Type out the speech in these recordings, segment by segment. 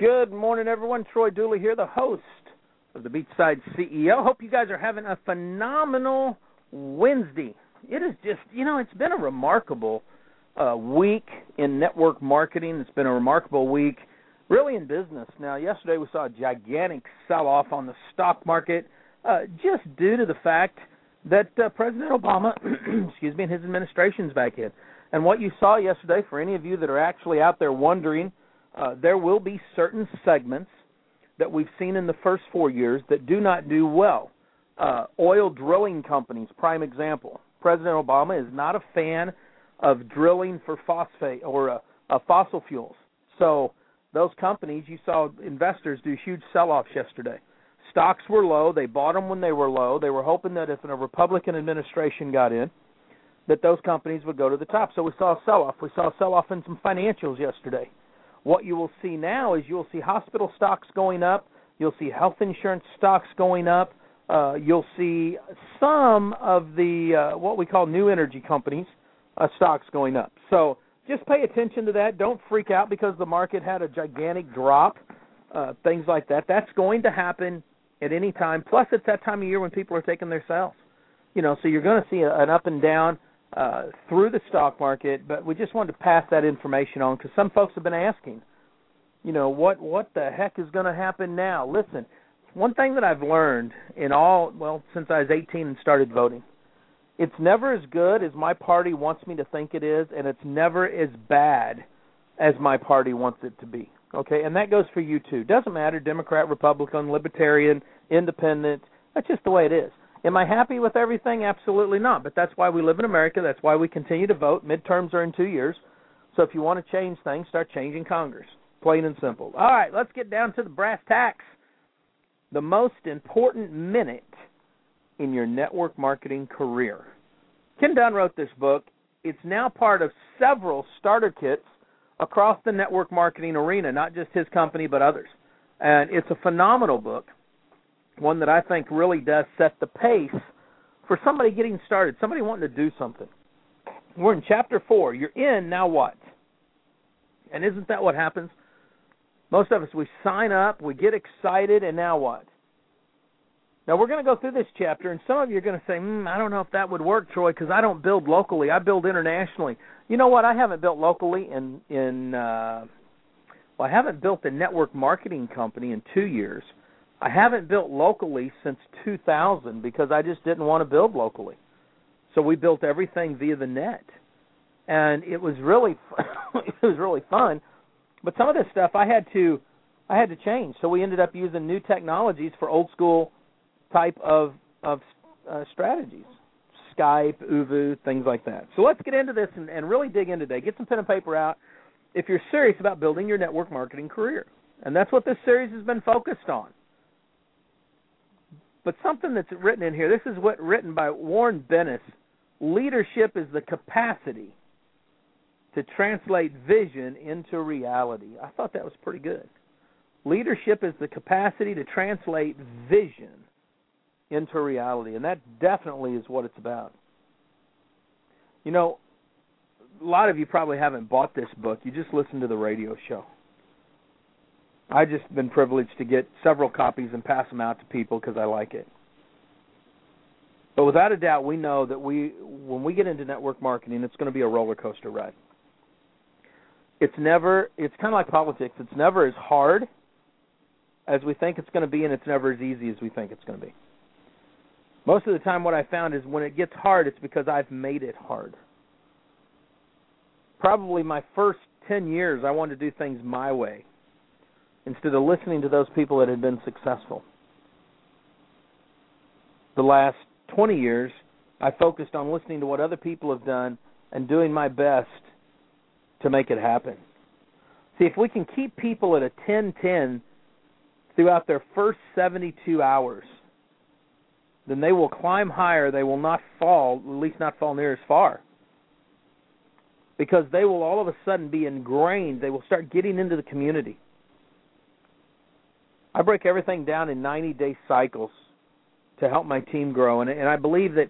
Good morning, everyone. Troy Dooley here, the host of the Beachside CEO. Hope you guys are having a phenomenal Wednesday. It is just, you know, it's been a remarkable uh, week in network marketing. It's been a remarkable week, really, in business. Now, yesterday we saw a gigantic sell off on the stock market uh, just due to the fact that uh, President Obama, excuse me, and his administration's back in. And what you saw yesterday, for any of you that are actually out there wondering, uh, there will be certain segments that we've seen in the first four years that do not do well. Uh, oil drilling companies, prime example. President Obama is not a fan of drilling for phosphate or uh, uh, fossil fuels. So those companies, you saw investors do huge sell-offs yesterday. Stocks were low. They bought them when they were low. They were hoping that if a Republican administration got in, that those companies would go to the top. So we saw a sell-off. We saw a sell-off in some financials yesterday. What you will see now is you'll see hospital stocks going up, you'll see health insurance stocks going up, uh, you'll see some of the uh, what we call new energy companies uh, stocks going up. So just pay attention to that. Don't freak out because the market had a gigantic drop. Uh, things like that. That's going to happen at any time. Plus, it's that time of year when people are taking their sales. You know, so you're going to see an up and down uh, through the stock market, but we just wanted to pass that information on because some folks have been asking, you know, what what the heck is going to happen now? Listen, one thing that I've learned in all well since I was 18 and started voting, it's never as good as my party wants me to think it is, and it's never as bad as my party wants it to be. Okay, and that goes for you too. Doesn't matter, Democrat, Republican, Libertarian, Independent. That's just the way it is. Am I happy with everything? Absolutely not. But that's why we live in America. That's why we continue to vote. Midterms are in two years. So if you want to change things, start changing Congress. Plain and simple. All right, let's get down to the brass tacks. The most important minute in your network marketing career. Ken Dunn wrote this book. It's now part of several starter kits across the network marketing arena, not just his company, but others. And it's a phenomenal book one that I think really does set the pace for somebody getting started, somebody wanting to do something. We're in chapter four. You're in, now what? And isn't that what happens? Most of us, we sign up, we get excited, and now what? Now we're going to go through this chapter, and some of you are going to say, mm, "I don't know if that would work, Troy, because I don't build locally. I build internationally." You know what? I haven't built locally in in uh, well, I haven't built a network marketing company in two years. I haven't built locally since 2000 because I just didn't want to build locally. So we built everything via the net, and it was really it was really fun. But some of this stuff I had to I had to change. So we ended up using new technologies for old school type of of uh, strategies, Skype, ooVoo, things like that. So let's get into this and, and really dig in today. Get some pen and paper out if you're serious about building your network marketing career, and that's what this series has been focused on. But something that's written in here, this is what written by Warren Bennis. Leadership is the capacity to translate vision into reality. I thought that was pretty good. Leadership is the capacity to translate vision into reality, and that definitely is what it's about. You know, a lot of you probably haven't bought this book. You just listened to the radio show. I just been privileged to get several copies and pass them out to people because I like it. But without a doubt, we know that we when we get into network marketing, it's going to be a roller coaster ride. It's never it's kind of like politics. It's never as hard as we think it's going to be and it's never as easy as we think it's going to be. Most of the time what I found is when it gets hard, it's because I've made it hard. Probably my first 10 years I wanted to do things my way instead of listening to those people that had been successful. The last 20 years, I focused on listening to what other people have done and doing my best to make it happen. See, if we can keep people at a 10-10 throughout their first 72 hours, then they will climb higher. They will not fall, at least not fall near as far. Because they will all of a sudden be ingrained. They will start getting into the community. I break everything down in 90 day cycles to help my team grow. And, and I believe that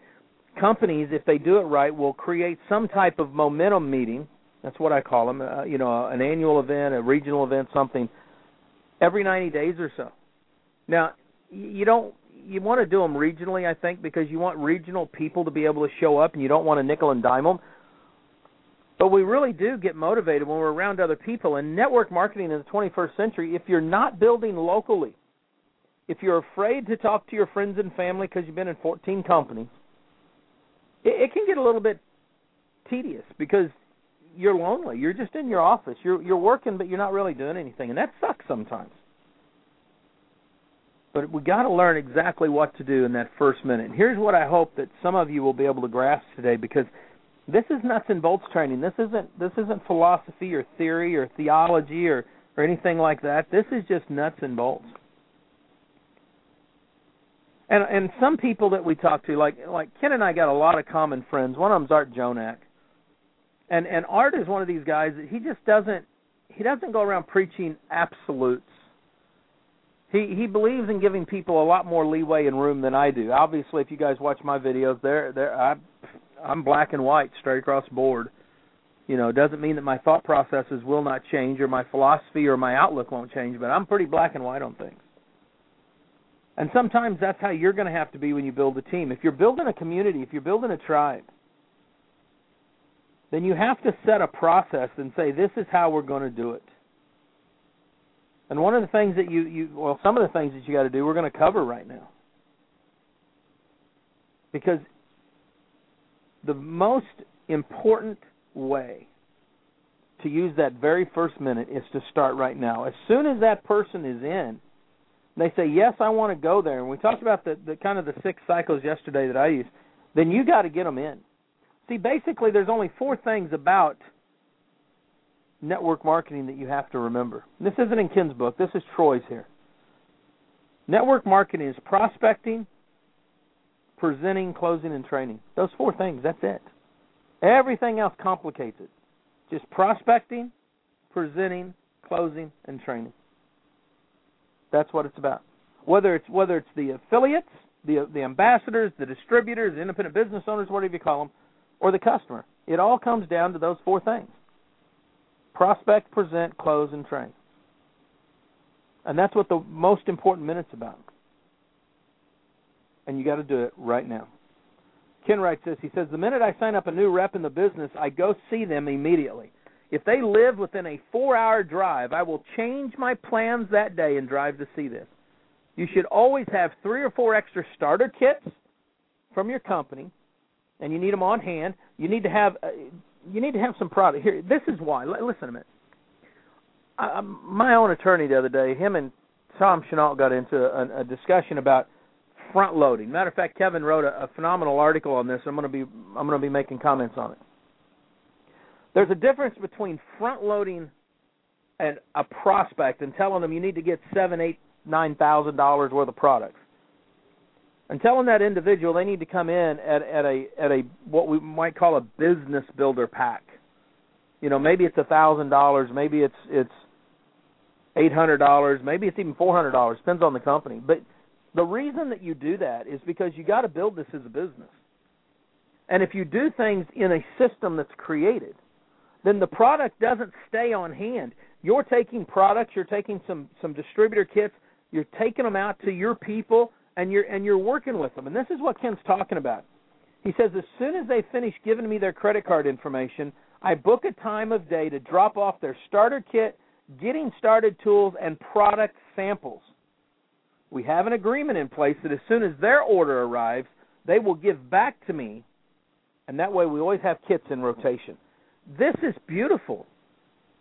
companies, if they do it right, will create some type of momentum meeting. That's what I call them. Uh, you know, an annual event, a regional event, something every 90 days or so. Now, you don't you want to do them regionally, I think, because you want regional people to be able to show up, and you don't want to nickel and dime them. But we really do get motivated when we're around other people. And network marketing in the 21st century, if you're not building locally, if you're afraid to talk to your friends and family because you've been in 14 companies, it, it can get a little bit tedious because you're lonely. You're just in your office. You're you're working, but you're not really doing anything, and that sucks sometimes. But we got to learn exactly what to do in that first minute. And here's what I hope that some of you will be able to grasp today, because this is nuts and bolts training. This isn't this isn't philosophy or theory or theology or or anything like that. This is just nuts and bolts. And and some people that we talk to, like like Ken and I, got a lot of common friends. One of them's Art Jonak, and and Art is one of these guys that he just doesn't he doesn't go around preaching absolutes. He he believes in giving people a lot more leeway and room than I do. Obviously, if you guys watch my videos, there there I I'm black and white straight across the board. You know, it doesn't mean that my thought processes will not change or my philosophy or my outlook won't change, but I'm pretty black and white on things. And sometimes that's how you're going to have to be when you build a team. If you're building a community, if you're building a tribe, then you have to set a process and say, this is how we're going to do it. And one of the things that you, you well, some of the things that you got to do, we're going to cover right now. Because the most important way to use that very first minute is to start right now. As soon as that person is in, they say, "Yes, I want to go there." And we talked about the, the kind of the six cycles yesterday that I use. Then you got to get them in. See, basically, there's only four things about network marketing that you have to remember. This isn't in Ken's book. This is Troy's here. Network marketing is prospecting, presenting, closing, and training. Those four things. That's it. Everything else complicates it. Just prospecting, presenting, closing, and training. That's what it's about. Whether it's whether it's the affiliates, the the ambassadors, the distributors, the independent business owners, whatever you call them, or the customer, it all comes down to those four things: prospect, present, close, and train. And that's what the most important minute's about. And you got to do it right now. Ken writes this. He says, The minute I sign up a new rep in the business, I go see them immediately. If they live within a four hour drive, I will change my plans that day and drive to see this. You should always have three or four extra starter kits from your company, and you need them on hand. You need to have uh, you need to have some product here. This is why. Listen a minute. I, my own attorney the other day, him and Tom Chenault got into a, a discussion about front loading. Matter of fact, Kevin wrote a, a phenomenal article on this. I'm going to be I'm going to be making comments on it. There's a difference between front loading and a prospect and telling them you need to get seven, eight, nine thousand dollars worth of products. And telling that individual they need to come in at, at a at a what we might call a business builder pack. You know, maybe it's a thousand dollars, maybe it's it's eight hundred dollars, maybe it's even four hundred dollars, depends on the company. But the reason that you do that is because you got to build this as a business. And if you do things in a system that's created, then the product doesn't stay on hand. You're taking products, you're taking some some distributor kits, you're taking them out to your people, and you're and you're working with them. And this is what Ken's talking about. He says as soon as they finish giving me their credit card information, I book a time of day to drop off their starter kit, getting started tools, and product samples. We have an agreement in place that as soon as their order arrives, they will give back to me, and that way we always have kits in rotation. This is beautiful.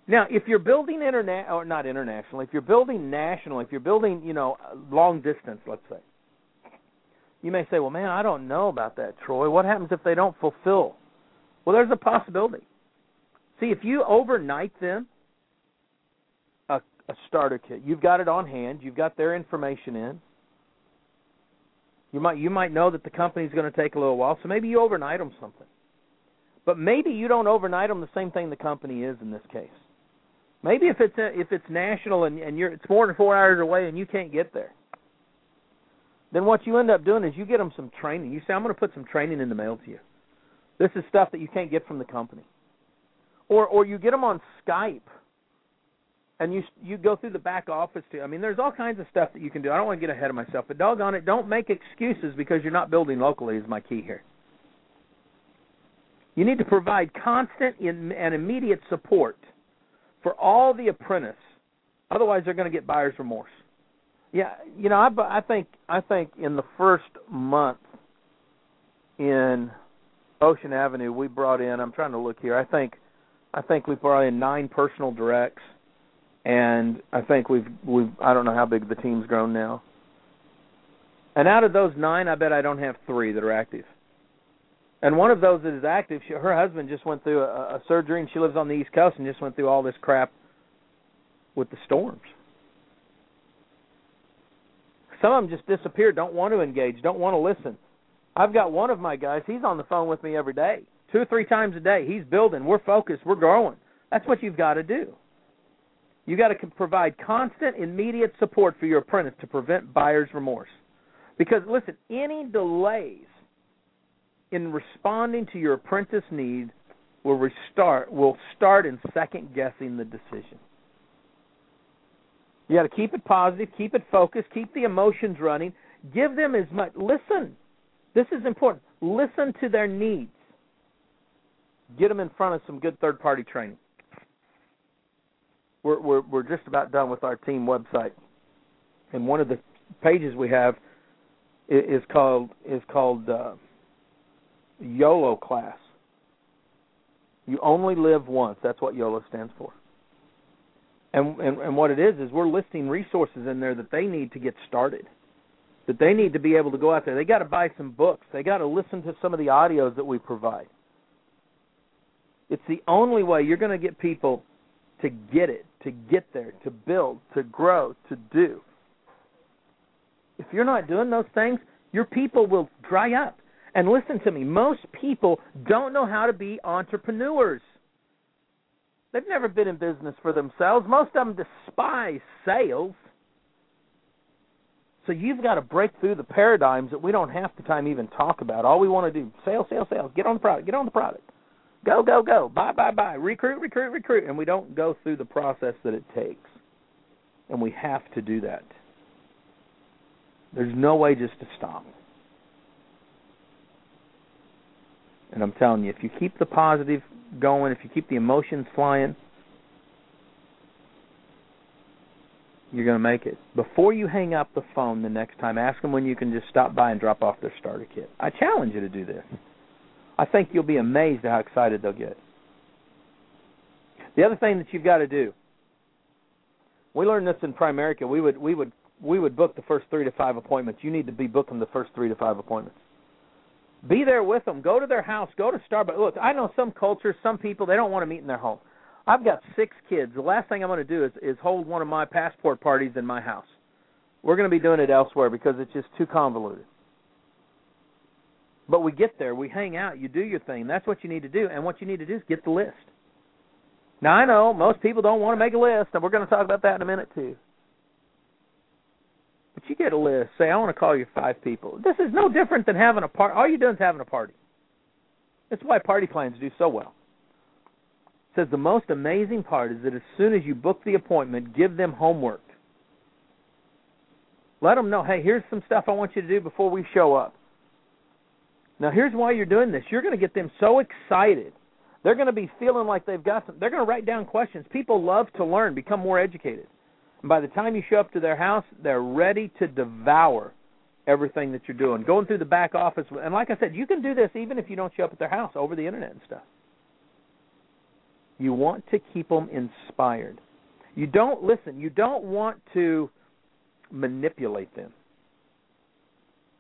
Now, if you're building internet or not international, if you're building national, if you're building, you know, long distance, let's say, you may say, "Well, man, I don't know about that, Troy. What happens if they don't fulfill?" Well, there's a possibility. See, if you overnight them a, starter kit, you've got it on hand, you've got their information in. You might you might know that the company's going to take a little while, so maybe you overnight them something. But maybe you don't overnight them the same thing the company is in this case. Maybe if it's a, if it's national and, and you're it's more than four hours away and you can't get there, then what you end up doing is you get them some training. You say, "I'm going to put some training in the mail to you." This is stuff that you can't get from the company, or or you get them on Skype, and you you go through the back office too. I mean, there's all kinds of stuff that you can do. I don't want to get ahead of myself, but doggone it, don't make excuses because you're not building locally. Is my key here. You need to provide constant and immediate support for all the apprentice. Otherwise, they're going to get buyer's remorse. Yeah, you know, I, I think I think in the first month in Ocean Avenue, we brought in. I'm trying to look here. I think I think we brought in nine personal directs, and I think we've we've I don't know how big the team's grown now. And out of those nine, I bet I don't have three that are active. And one of those that is active, she, her husband just went through a, a surgery, and she lives on the East Coast, and just went through all this crap with the storms. Some of them just disappear, don't want to engage, don't want to listen. I've got one of my guys, he's on the phone with me every day, two or three times a day. He's building, we're focused, we're growing. That's what you've got to do. You've got to provide constant, immediate support for your apprentice to prevent buyer's remorse. Because, listen, any delays in responding to your apprentice need will restart will start in second guessing the decision. You got to keep it positive, keep it focused, keep the emotions running. Give them as much. Listen, this is important. Listen to their needs. Get them in front of some good third party training. We're, we're we're just about done with our team website, and one of the pages we have is called is called uh, YOLO class. You only live once. That's what YOLO stands for. And, and and what it is is we're listing resources in there that they need to get started. That they need to be able to go out there. They got to buy some books. They got to listen to some of the audios that we provide. It's the only way you're going to get people to get it, to get there, to build, to grow, to do. If you're not doing those things, your people will dry up. And listen to me, most people don't know how to be entrepreneurs. They've never been in business for themselves. Most of them despise sales. So you've got to break through the paradigms that we don't have the time even talk about. All we want to do, sales, sales, sales, get on the product, get on the product. Go, go, go, buy, buy, buy, recruit, recruit, recruit. And we don't go through the process that it takes. And we have to do that. There's no way just to stop. And I'm telling you, if you keep the positive going, if you keep the emotions flying, you're going to make it. Before you hang up the phone the next time, ask them when you can just stop by and drop off their starter kit. I challenge you to do this. I think you'll be amazed at how excited they'll get. The other thing that you've got to do, we learned this in Primerica. We would we would we would book the first three to five appointments. You need to be booking the first three to five appointments. Be there with them. Go to their house. Go to Starbucks. Look, I know some cultures, some people they don't want to meet in their home. I've got six kids. The last thing I'm going to do is is hold one of my passport parties in my house. We're going to be doing it elsewhere because it's just too convoluted. But we get there, we hang out, you do your thing. That's what you need to do. And what you need to do is get the list. Now I know most people don't want to make a list, and we're going to talk about that in a minute too. But you get a list. Say, I want to call you five people. This is no different than having a party. All you're doing is having a party. That's why party plans do so well. It says the most amazing part is that as soon as you book the appointment, give them homework. Let them know, hey, here's some stuff I want you to do before we show up. Now, here's why you're doing this. You're going to get them so excited. They're going to be feeling like they've got some. They're going to write down questions. People love to learn, become more educated. And by the time you show up to their house, they're ready to devour everything that you're doing. Going through the back office, and like I said, you can do this even if you don't show up at their house over the internet and stuff. You want to keep them inspired. You don't listen. You don't want to manipulate them.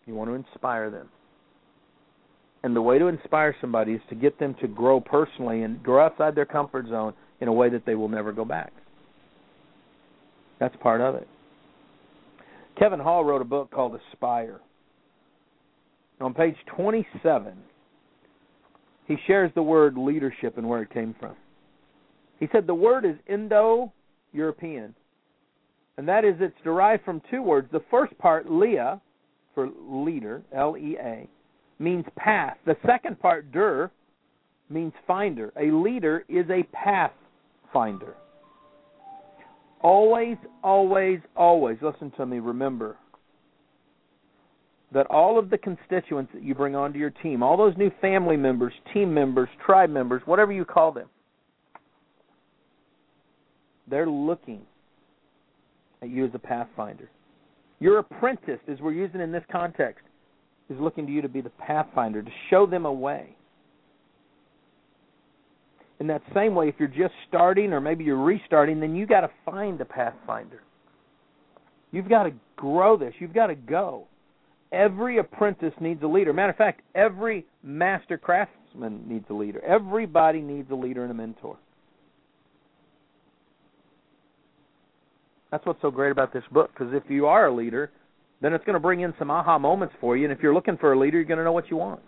You want to inspire them. And the way to inspire somebody is to get them to grow personally and grow outside their comfort zone in a way that they will never go back. That's part of it. Kevin Hall wrote a book called Aspire. On page 27, he shares the word leadership and where it came from. He said the word is Indo European, and that is it's derived from two words. The first part, Leah, for leader, L E A, means path. The second part, Der, means finder. A leader is a path finder. Always, always, always, listen to me, remember that all of the constituents that you bring onto your team, all those new family members, team members, tribe members, whatever you call them, they're looking at you as a pathfinder. Your apprentice, as we're using in this context, is looking to you to be the pathfinder, to show them a way. In that same way, if you're just starting or maybe you're restarting, then you got to find a pathfinder. You've got to grow this. You've got to go. Every apprentice needs a leader. Matter of fact, every master craftsman needs a leader. Everybody needs a leader and a mentor. That's what's so great about this book because if you are a leader, then it's going to bring in some aha moments for you. And if you're looking for a leader, you're going to know what you want.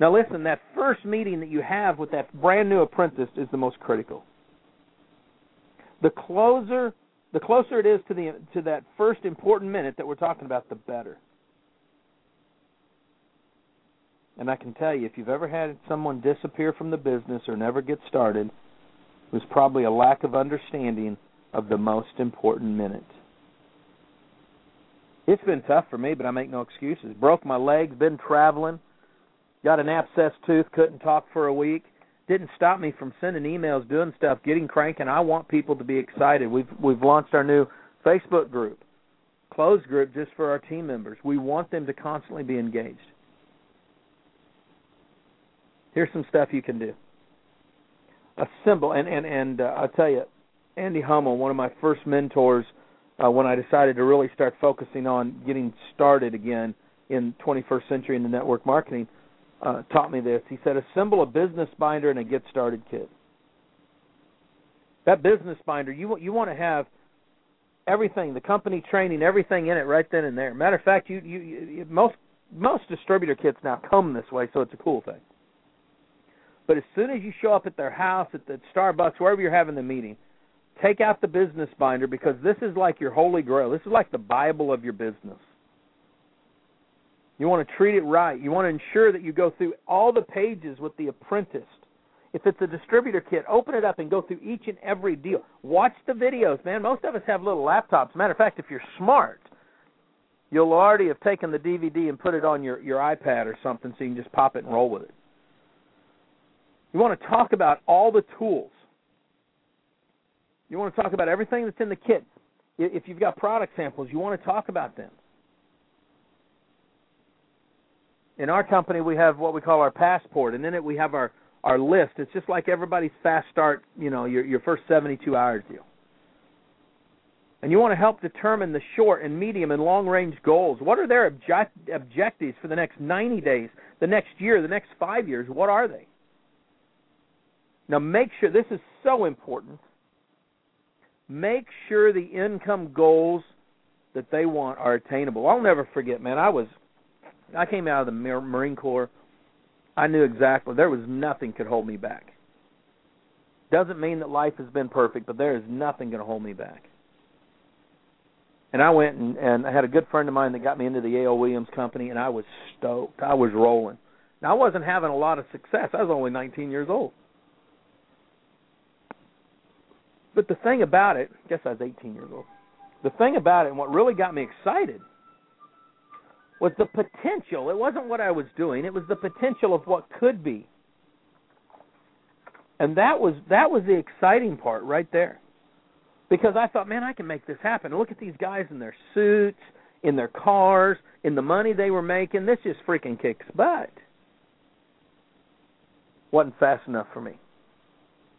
Now, listen, that first meeting that you have with that brand new apprentice is the most critical. The closer, the closer it is to the to that first important minute that we're talking about, the better. And I can tell you, if you've ever had someone disappear from the business or never get started, it was probably a lack of understanding of the most important minute. It's been tough for me, but I make no excuses. Broke my legs, been traveling, got an abscess tooth, couldn't talk for a week. Didn't stop me from sending emails, doing stuff, getting cranking. I want people to be excited. We've we've launched our new Facebook group, closed group just for our team members. We want them to constantly be engaged. Here's some stuff you can do. A symbol, and and and uh, I'll tell you, Andy Hummel, one of my first mentors, uh, when I decided to really start focusing on getting started again in 21st century in the network marketing, uh, taught me this. He said, assemble a business binder and a get started kit. That business binder, you want you want to have everything, the company training, everything in it right then and there. Matter of fact, you you, you most most distributor kits now come this way, so it's a cool thing. But as soon as you show up at their house, at the Starbucks, wherever you're having the meeting, take out the business binder because this is like your holy grail. This is like the Bible of your business. You want to treat it right. You want to ensure that you go through all the pages with the apprentice. If it's a distributor kit, open it up and go through each and every deal. Watch the videos, man. Most of us have little laptops. Matter of fact, if you're smart, you'll already have taken the DVD and put it on your, your iPad or something so you can just pop it and roll with it. You want to talk about all the tools. You want to talk about everything that's in the kit. If you've got product samples, you want to talk about them. In our company, we have what we call our passport, and in it we have our our list. It's just like everybody's fast start, you know, your your first 72 hours deal. And you want to help determine the short and medium and long range goals. What are their object, objectives for the next 90 days, the next year, the next 5 years? What are they? Now make sure this is so important. Make sure the income goals that they want are attainable. I'll never forget, man. I was I came out of the Marine Corps. I knew exactly there was nothing could hold me back. Doesn't mean that life has been perfect, but there is nothing going to hold me back. And I went and, and I had a good friend of mine that got me into the A.L. Williams company, and I was stoked. I was rolling. Now I wasn't having a lot of success. I was only 19 years old. But the thing about it, I guess I was 18 years old. The thing about it, and what really got me excited, was the potential. It wasn't what I was doing; it was the potential of what could be. And that was that was the exciting part right there, because I thought, man, I can make this happen. Look at these guys in their suits, in their cars, in the money they were making. This just freaking kicks butt. wasn't fast enough for me.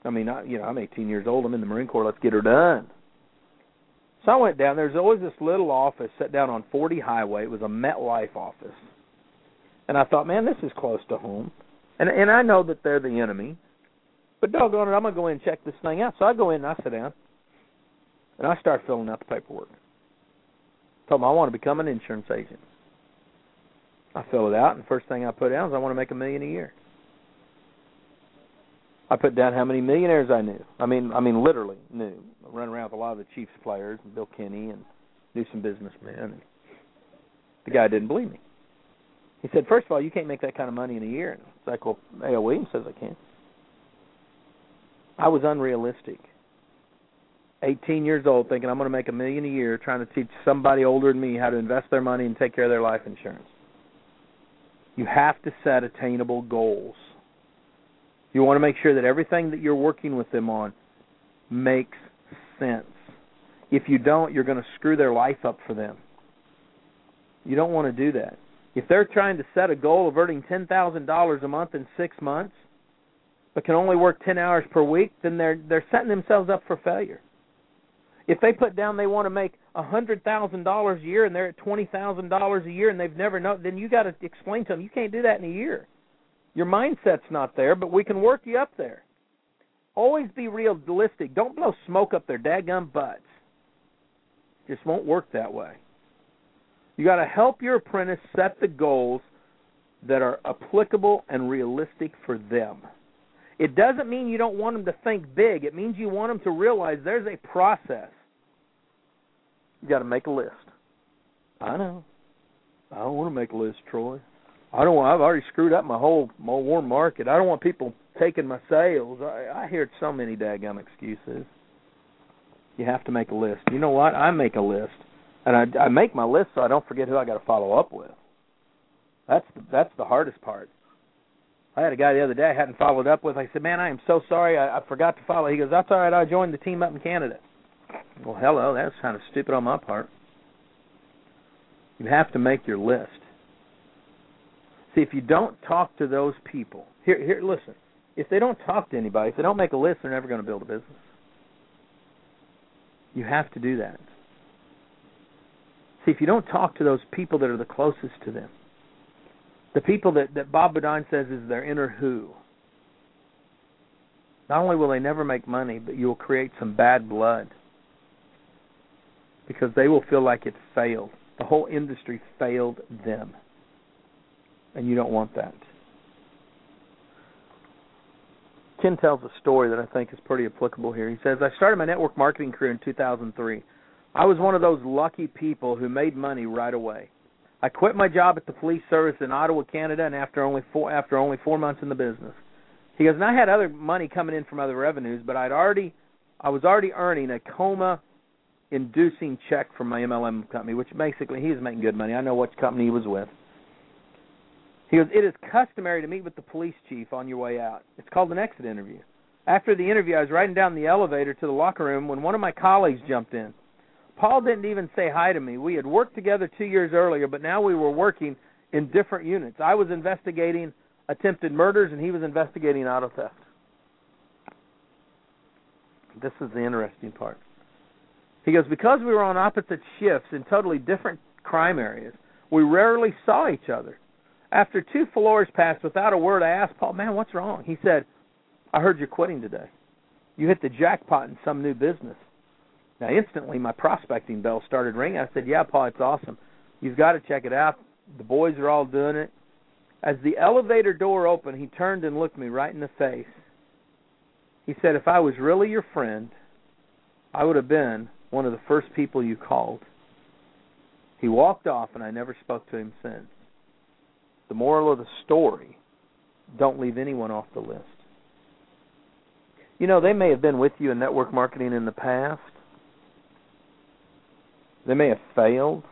I mean, I, you know, I'm 18 years old. I'm in the Marine Corps. Let's get her done. So I went down. There's always this little office set down on 40 Highway. It was a MetLife office. And I thought, man, this is close to home. And and I know that they're the enemy. But doggone it, I'm gonna go in and check this thing out. So I go in and I sit down and I start filling out the paperwork. Told them I want to become an insurance agent. I fill it out and first thing I put down is I want to make a million a year. I put down how many millionaires I knew. I mean, I mean, literally knew. I run around with a lot of the Chiefs players and Bill Kenney and knew some businessmen. The guy didn't believe me. He said, first of all, you can't make that kind of money in a year. And it's like, well, A.L. Williams says I can. I was unrealistic. 18 years old, thinking I'm going to make a million a year, trying to teach somebody older than me how to invest their money and take care of their life insurance. You have to set attainable goals. You want to make sure that everything that you're working with them on makes sense. If you don't, you're going to screw their life up for them. You don't want to do that. If they're trying to set a goal of earning $10,000 a month in 6 months but can only work 10 hours per week, then they're they're setting themselves up for failure. If they put down they want to make a hundred thousand dollars a year and they're at twenty thousand dollars a year and they've never known, then you got to explain to them you can't do that in a year. Your mindset's not there, but we can work you up there. Always be realistic. Don't blow smoke up their dadgum butts. Just won't work that way. You got to help your apprentice set the goals that are applicable and realistic for them. It doesn't mean you don't want them to think big. It means you want them to realize there's a process. You got to make a list. I know. I don't want to make a list, Troy. I don't. I've already screwed up my whole my warm market. I don't want people taking my sales. I, I hear so many daggum excuses. You have to make a list. You know what? I make a list, and I, I make my list so I don't forget who I got to follow up with. That's the, that's the hardest part. I had a guy the other day I hadn't followed up with. I said, "Man, I am so sorry. I, I forgot to follow." He goes, "That's all right. I joined the team up in Canada." Well, hello. That's kind of stupid on my part. You have to make your list. See, if you don't talk to those people, here, here, listen. If they don't talk to anybody, if they don't make a list, they're never going to build a business. You have to do that. See, if you don't talk to those people that are the closest to them, the people that, that Bob Bodine says is their inner who, not only will they never make money, but you will create some bad blood because they will feel like it failed. The whole industry failed them and you don't want that. Ken tells a story that I think is pretty applicable here. He says, I started my network marketing career in 2003. I was one of those lucky people who made money right away. I quit my job at the police service in Ottawa, Canada, and after only four after only four months in the business. He goes, and I had other money coming in from other revenues, but I'd already I was already earning a coma inducing check from my MLM company, which basically he was making good money. I know which company he was with. He goes, It is customary to meet with the police chief on your way out. It's called an exit interview. After the interview, I was riding down the elevator to the locker room when one of my colleagues jumped in. Paul didn't even say hi to me. We had worked together two years earlier, but now we were working in different units. I was investigating attempted murders, and he was investigating auto theft. This is the interesting part. He goes, Because we were on opposite shifts in totally different crime areas, we rarely saw each other. After two floors passed without a word, I asked Paul, "Man, what's wrong?" He said, "I heard you're quitting today. You hit the jackpot in some new business." Now, instantly, my prospecting bell started ringing. I said, "Yeah, Paul, it's awesome. You've got to check it out. The boys are all doing it." As the elevator door opened, he turned and looked me right in the face. He said, "If I was really your friend, I would have been one of the first people you called." He walked off, and I never spoke to him since. The moral of the story don't leave anyone off the list. You know, they may have been with you in network marketing in the past. They may have failed.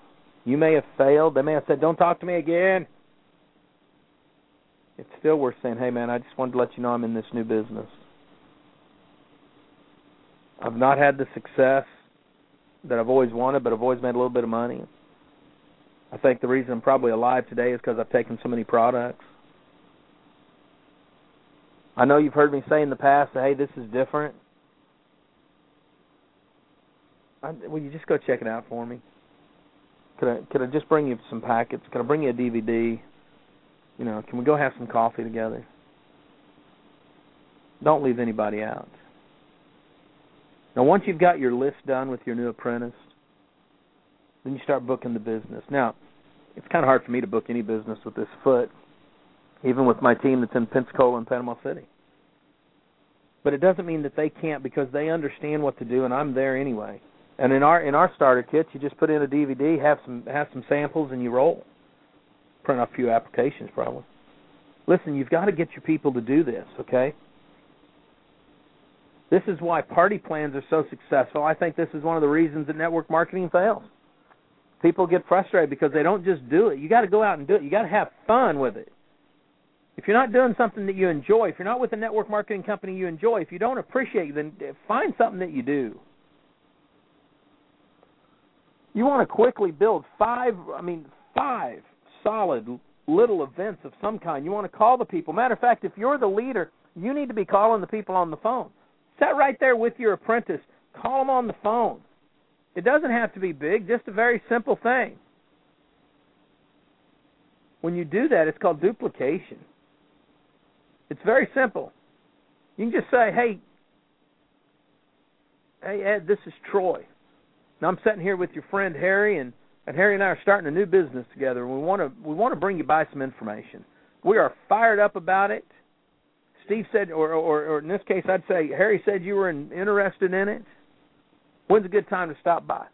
You may have failed. They may have said, Don't talk to me again. It's still worth saying, Hey, man, I just wanted to let you know I'm in this new business. I've not had the success that I've always wanted, but I've always made a little bit of money. I think the reason I'm probably alive today is because I've taken so many products. I know you've heard me say in the past, "Hey, this is different." I, will you just go check it out for me? Could I could I just bring you some packets? Could I bring you a DVD? You know, can we go have some coffee together? Don't leave anybody out. Now, once you've got your list done with your new apprentice, then you start booking the business. Now, it's kind of hard for me to book any business with this foot, even with my team that's in Pensacola and Panama City. But it doesn't mean that they can't because they understand what to do, and I'm there anyway. And in our in our starter kits, you just put in a DVD, have some have some samples, and you roll. Print a few applications, probably. Listen, you've got to get your people to do this, okay? This is why party plans are so successful. I think this is one of the reasons that network marketing fails. People get frustrated because they don't just do it. You got to go out and do it. You got to have fun with it. If you're not doing something that you enjoy, if you're not with a network marketing company you enjoy, if you don't appreciate, then find something that you do. You want to quickly build five, I mean, five solid little events of some kind. You want to call the people. Matter of fact, if you're the leader, you need to be calling the people on the phone. Sit right there with your apprentice. Call them on the phone. It doesn't have to be big, just a very simple thing. When you do that, it's called duplication. It's very simple. You can just say, "Hey, hey Ed, this is Troy. Now I'm sitting here with your friend Harry, and and Harry and I are starting a new business together. And we want to we want to bring you by some information. We are fired up about it. Steve said, or or, or in this case, I'd say Harry said you were in, interested in it. When's a good time to stop by?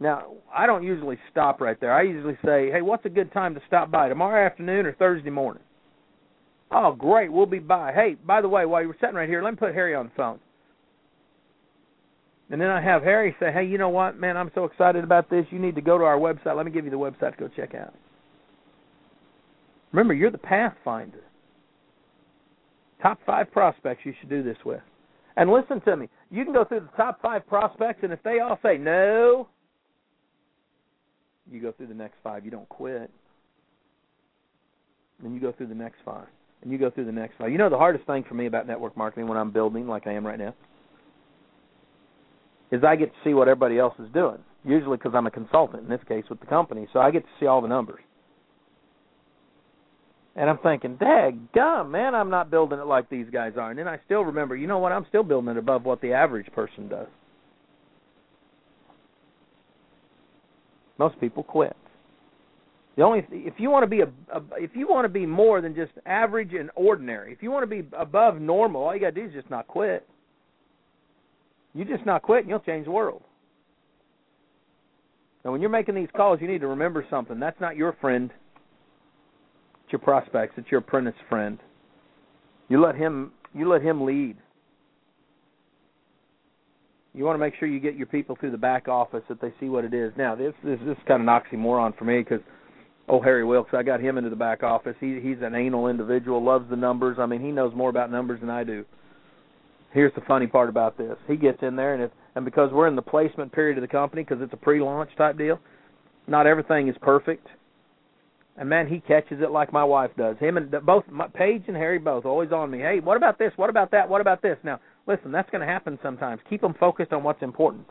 Now, I don't usually stop right there. I usually say, "Hey, what's a good time to stop by? Tomorrow afternoon or Thursday morning?" Oh, great, we'll be by. Hey, by the way, while you were sitting right here, let me put Harry on the phone. And then I have Harry say, "Hey, you know what, man? I'm so excited about this. You need to go to our website. Let me give you the website to go check out." Remember, you're the pathfinder. Top five prospects you should do this with. And listen to me. You can go through the top five prospects, and if they all say no, you go through the next five. You don't quit. Then you go through the next five. And you go through the next five. You know the hardest thing for me about network marketing when I'm building like I am right now is I get to see what everybody else is doing. Usually because I'm a consultant in this case with the company, so I get to see all the numbers. And I'm thinking, dag gum, man, I'm not building it like these guys are. And then I still remember, you know what? I'm still building it above what the average person does. Most people quit. The only if you want to be a, a if you want to be more than just average and ordinary, if you want to be above normal, all you got to do is just not quit. You just not quit, and you'll change the world. Now, when you're making these calls, you need to remember something. That's not your friend. Your prospects. It's your apprentice friend. You let him. You let him lead. You want to make sure you get your people through the back office that they see what it is. Now, this this, this is kind of an oxymoron for me because oh Harry Wilkes, I got him into the back office. He he's an anal individual, loves the numbers. I mean, he knows more about numbers than I do. Here's the funny part about this. He gets in there and if and because we're in the placement period of the company because it's a pre-launch type deal, not everything is perfect. And man, he catches it like my wife does. Him and both my, Paige and Harry both always on me. Hey, what about this? What about that? What about this? Now, listen, that's going to happen sometimes. Keep them focused on what's important.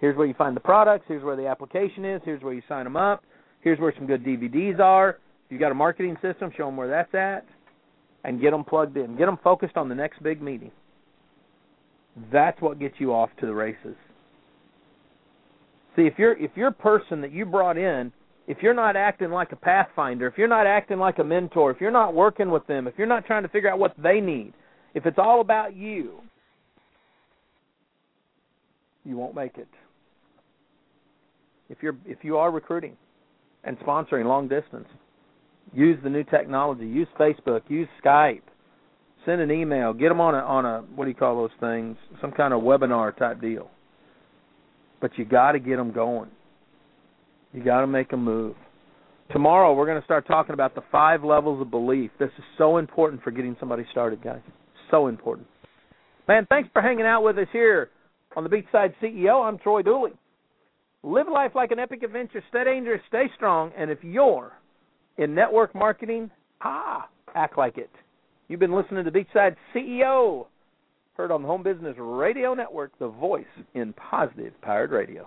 Here's where you find the products. Here's where the application is. Here's where you sign them up. Here's where some good DVDs are. If you got a marketing system, show them where that's at, and get them plugged in. Get them focused on the next big meeting. That's what gets you off to the races. See, if you're if your person that you brought in, if you're not acting like a pathfinder, if you're not acting like a mentor, if you're not working with them, if you're not trying to figure out what they need, if it's all about you, you won't make it. If you're if you are recruiting and sponsoring long distance, use the new technology, use Facebook, use Skype, send an email, get them on a on a what do you call those things? Some kind of webinar type deal. But you got to get them going. You got to make a move. Tomorrow we're going to start talking about the five levels of belief. This is so important for getting somebody started, guys. So important. Man, thanks for hanging out with us here on the Beachside CEO. I'm Troy Dooley. Live life like an epic adventure. Stay dangerous. Stay strong. And if you're in network marketing, ah, act like it. You've been listening to Beachside CEO, heard on the Home Business Radio Network, the voice in positive powered radio.